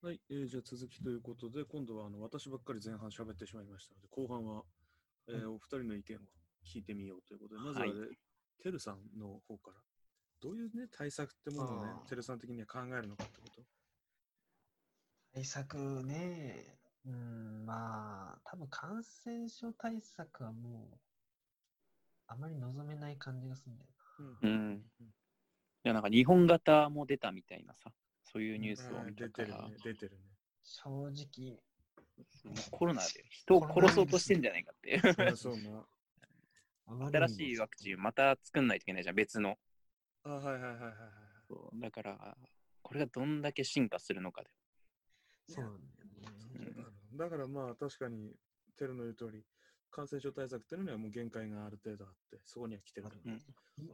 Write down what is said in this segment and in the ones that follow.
はい、えーじゃあ続きということで、今度はあの私ばっかり前半喋ってしまいましたので、後半は、えーお二人の意見を聞いてみようということで、まずは、ねはい。てるさんの方から、どういうね、対策ってものをねてるさん的には考えるのかってこと？対策ね、うん、まあ、多分感染症対策はもう、あまり望めない感じがするんだようん。いや、なんか日本型も出たみたいなさ、そういうニュースを見たから、出てるね、出てるね。正直、もうコロナで人を殺そうとしてんじゃないかっていう。そうな。新しいワクチンまた作んないといけないじゃん、別の。あ、はいはいはいはいはい。そうだから、これがどんだけ進化するのかで。そうなんだよね。だからまあ確かに、テルの言う通り、感染症対策っていうのにはもう限界がある程度あって、そこには来てると。うん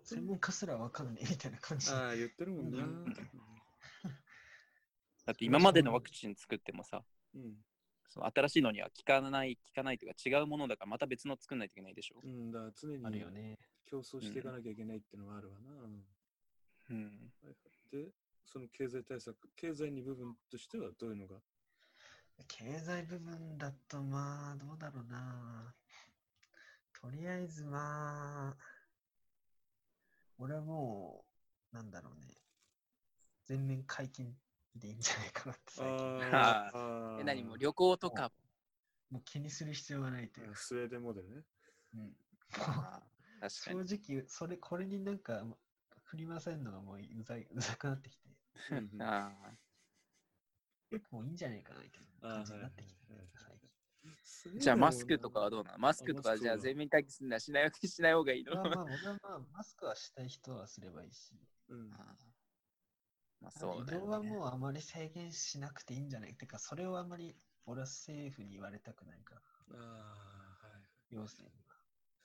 専門家すらわかんねえみたいな感じ。ああ、言ってるもんな。うんだって今までのワクチン作ってもさ、うん。その新しいのには効かない、効かないというか違うものだからまた別の作んないといけないでしょ。うん、だから常にあるよね。競争していかなきゃいけないっていうのがあるわな。うんで、その経済対策、経済に部分としてはどういうのが？経済部分だと、まあ、どうだろうな。とりあえず、まあ、俺はもう、なんだろうね。全面解禁でいいんじゃないかなって最近。ああえ、何も旅行とか、もう気にする必要がないというか。スウェーデンモデルね。うん。確か正に。直、それ、これになんか、振り回せるのがもううざい、うざくなってきて、うんうん。あもういいんじゃないかなみたいな感じになってきてじゃあもうマスクとかはどうなの？マスクとかじゃあ全面解決するのはしないしない方がいいの？まあまあ、まあ、マスクはしたい人はすればいいし、うんまあそうだ。移動はもうあまり制限しなくていいんじゃない？てか、それをあまり俺は政府に言われたくないから、ああ、はい。行政には。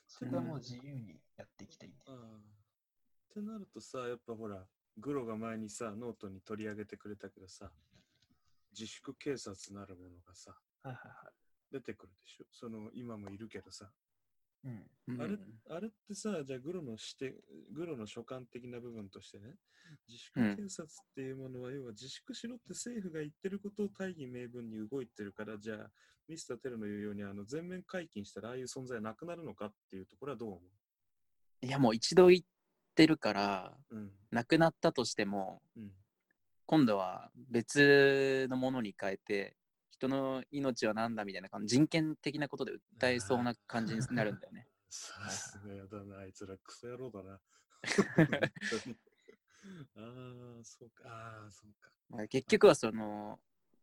それはもう自由にやっていきたいんで。ああ。ってなるとさ、やっぱほら、グロが前にさ、ノートに取り上げてくれたけどさ、自粛警察なるものがさ、はいはいは出てくるでしょ？その、今もいるけどさ。い。うん。うんあれあれってさ、じゃあグロの視点、グロの所感的な部分としてね、自粛うん警察っていうものは、要は自粛しろって政府が言ってることを大義名分に動いてるから、じゃあ、ミスターテルの言うように、あの全面解禁したら、ああいう存在なくなるのかっていうところはどう思いやもう一度言ってるから、ううん。なくなったとしても、うん。今度は別のものに変えて、人の命は何だみたいな感じ、人権的なことで訴えそうな感じになるんだよね。さすがやだな、あいつらクソ野郎だな。ああ、そうか、ああ、そうか。まあ結局はその、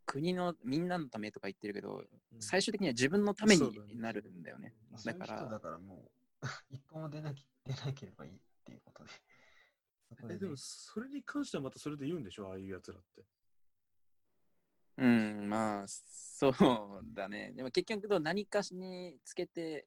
国のみんなのためとか言ってるけど、うん最終的には自分のためになるんだよね。まあそういうだから人だからもう、一歩も出なき出なければいいっていうことで。え、ねでも、それに関してはまたそれで言うんでしょ？ああいうやつらって。うん、まあ、そうだね。でも結局何かしにつけて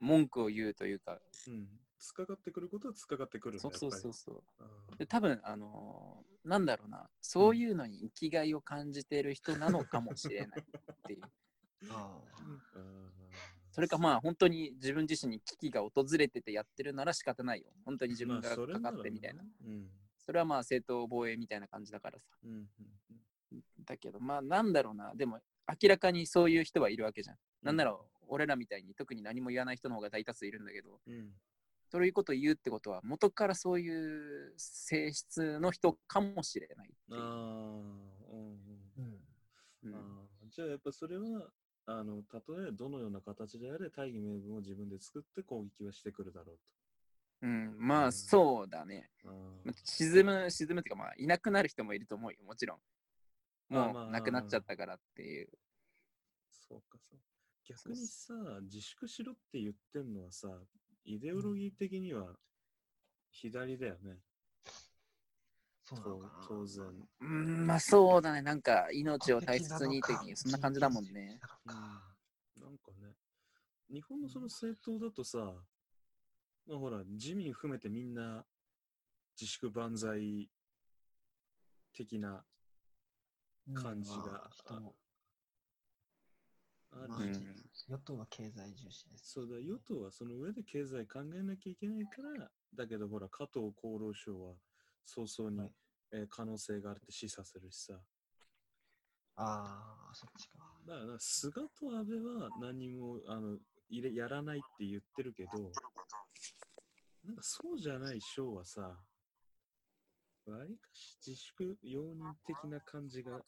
文句を言うというか、うん。つかかってくることはつかかってくるそうそうそうそう。で多分あのーなんだろうな、そういうのに生きがいを感じている人なのかもしれないっていう。あそれかまあ本当に自分自身に危機が訪れててやってるなら仕方ないよ。本当に自分がかなからってみたいな。うん。それはまあ正当防衛みたいな感じだからさ。うん。うんだけどまあなんだろうな、でも明らかにそういう人はいるわけじゃん。なんなら俺らみたいに特に何も言わない人の方が大多数いるんだけど、うん。そういうことを言うってことは元からそういう性質の人かもしれないっていう。ああ、うんうん。うん。うんあーじゃあやっぱそれは、あの、たとえどのような形であれ、大義名分を自分で作って攻撃はしてくるだろううん、まうんあそうだね。沈む、沈むっていうかまあいなくなる人もいると思うよ、もちろん。もうなくなっちゃったからっていう。そうかそう。逆にさ、自粛しろって言ってんのはさ、イデオロギー的には左だよね。とそう当然。うん、まあそうだね。なんか命を大切に的にそんな感じだもんね。うんなんかね、日本のその政党だとさ、まあほら、自民含めてみんな自粛万歳的な感じが。うん。まあるまあうん。し、与党は経済重視です。そうだ、与党はその上で経済考えなきゃいけないから、だけどほら、加藤厚労省は早々に、はい。えー可能性があるって示唆するしさ、ああ、そっちか。だから、菅と安倍は何もあの入れやらないって言ってるけど、なんかそうじゃない省はさ、わりかし自粛容認的な感じが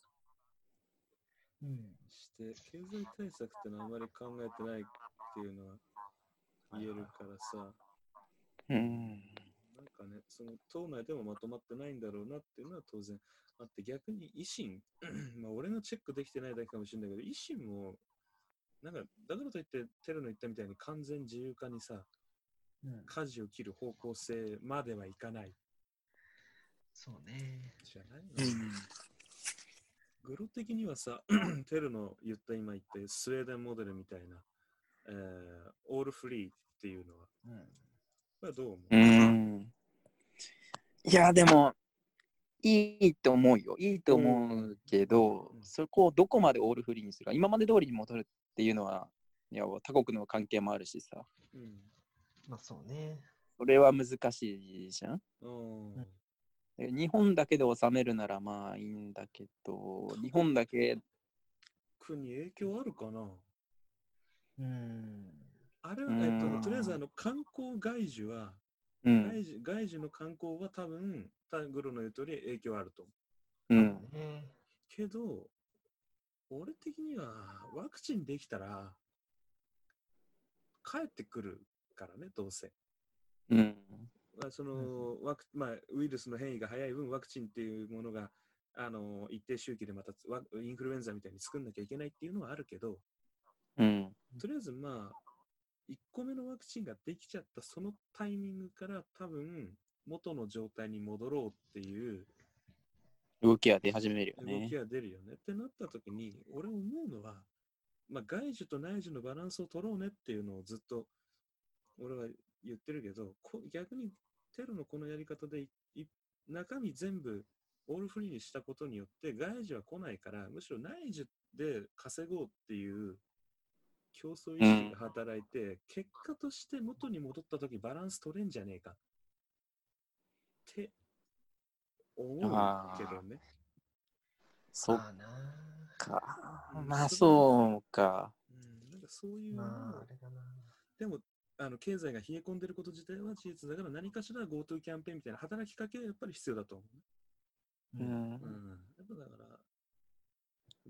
うん。して、経済対策ってのはあまり考えてないっていうのは言えるからさ、うん。なんかね、その党内でもまとまってないんだろうなっていうのは当然あって、逆に維新、まあ俺がチェックできてないだけかもしれないけど、維新も、なんか、だからといって、テロの言ったみたいに完全自由化にさ、うん、舵を切る方向性まではいかないそうね。じゃないの、グロ的にはさ、テルの言った今言ったスウェーデンモデルみたいな、えーオールフリーっていうのは、うん。これはどう思う、うん。いや、でも、いいと思うよ。いいと思うけど、うんそこをどこまでオールフリーにするか、今まで通りに戻るっていうのは、いや、他国の関係もあるしさ、うんまあそうね。それは難しいじゃん？うんで日本だけで収めるならまあいいんだけど、日本だけ、国影響あるかな？うん。あれは、うんえっと、とりあえずあの観光外需は、うん、外需外需の観光は多分、タグロの言う通り影響あると思う。うん、ね。けど、俺的にはワクチンできたら、帰ってくるからね、どうせ。うん、まあ、そのワクまあ、ウイルスの変異が早い分、ワクチンっていうものがあの一定周期でまたワインフルエンザみたいに作んなきゃいけないっていうのはあるけど、うん、とりあえずまあ、1個目のワクチンができちゃったそのタイミングから多分元の状態に戻ろうっていう動きは出始めるよ動ねき。が出るよね。ってなった時に、俺思うのは、まあ、外需と内需のバランスを取ろうねっていうのをずっと俺は言ってるけど、こ逆にテロのこのやり方でいい中身全部オールフリーにしたことによって外需は来ないから、むしろ内需で稼ごうっていう競争意識が働いて、結果として元に戻った時バランス取れんじゃねえかって思うけどね。そうん。まあそうか。うん、なんかそういうのを、まあ、あれだな。でもあの経済が冷え込んでること自体は事実だから何かしら GoTo キャンペーンみたいな働きかけはやっぱり必要だと思う。うん。うん、やっぱだから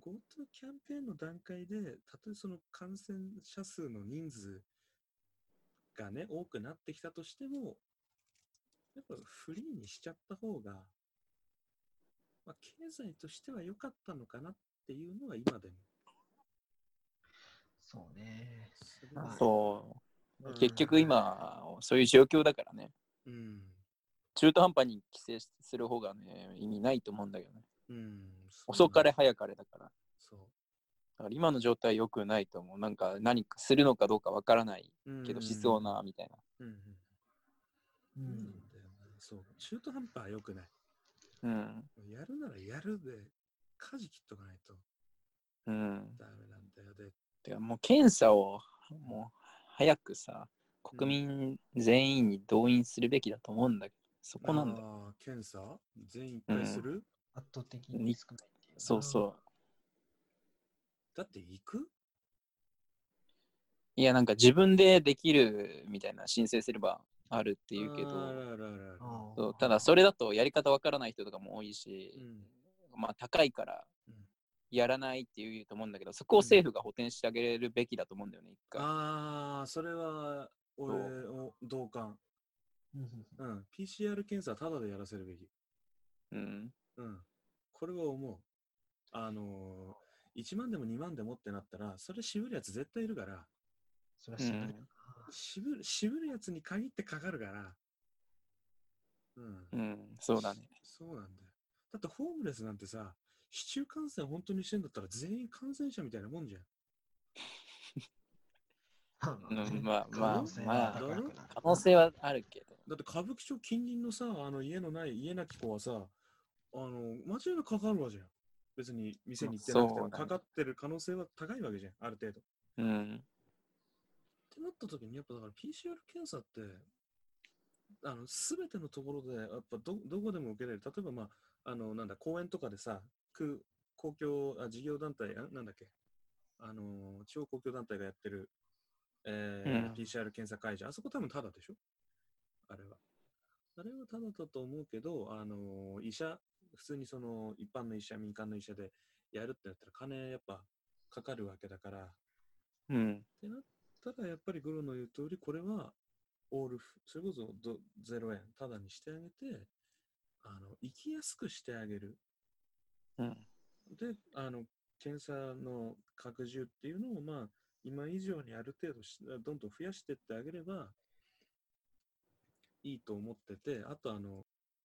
GoTo キャンペーンの段階でたとえその感染者数の人数がね多くなってきたとしてもやっぱフリーにしちゃった方が、まあ、経済としては良かったのかなっていうのは今でも。そうね。すごいまあそうう。ん結局今、そういう状況だからね。うん中途半端に規制する方がね、意味ないと思うんだけどね。うん、遅かれ早かれだから。そうだから今の状態良くないと思う。なんか何かするのかどうかわからないうんけど、しそうな、みたいな。うんうんうそうなんん。だよな。そう。中途半端は良くない。うん。やるならやるで、舵切っとかないとうん。ダメなんだよ。で、てかもう検査を、もう早くさ、国民全員に動員するべきだと思うんだけど、そこなんだよ。検査？全員一回する、圧倒的に少ないっていうな。そうそう。だって行く？いや、なんか自分でできるみたいな申請すればあるっていうけあど、そうただそれだとやり方わからない人とかも多いし、うん。まあ高いからうんやらないっていうと思うんだけど、そこを政府が補填してあげるべきだと思うんだよね、一回。ああ、それは俺を同感。うんうん。PCR 検査はただでやらせるべき。うん。うん。これは思う。あのー、1万でも2万でもってなったら、それ渋るやつ絶対いるから、それは知らないな。渋る渋るやつに限ってかかるから。うん。うん、そうだね。そうなんだよ。だってホームレスなんてさ、市中感染本当にしてんだったら全員感染者みたいなもんじゃん。うんまあ可まあまあ可能性はあるけど。だって歌舞伎町近隣のさ、あの家のない家なき子はさ、あの、間違いなくかかるわじゃん。別に店に行ってなくても、かかってる可能性は高いわけじゃん、ある程度。っうん。てなった時に、やっぱだから PCR 検査って、あの、すべてのところで、やっぱど、どこでも受けれる。例えば、まあ、あの、なんだ、公園とかでさ、空公共あ事業団体あ、なんだっけ、あのー地方公共団体がやってる、えーうん PCR 検査会場、あそこ多分タダでしょ？あれは。あれはタダだと思うけど、あのー医者、普通にその一般の医者、民間の医者でやるってなったら金やっぱかかるわけだから、っうん。てなったらやっぱりグロの言う通り、これはオールフ、それこそど0円、タダにしてあげて、あの、生きやすくしてあげる。うん。で、あの、検査の拡充っていうのを、まあ、今以上にある程度、どんどん増やしていってあげればいいと思ってて、あと、あの、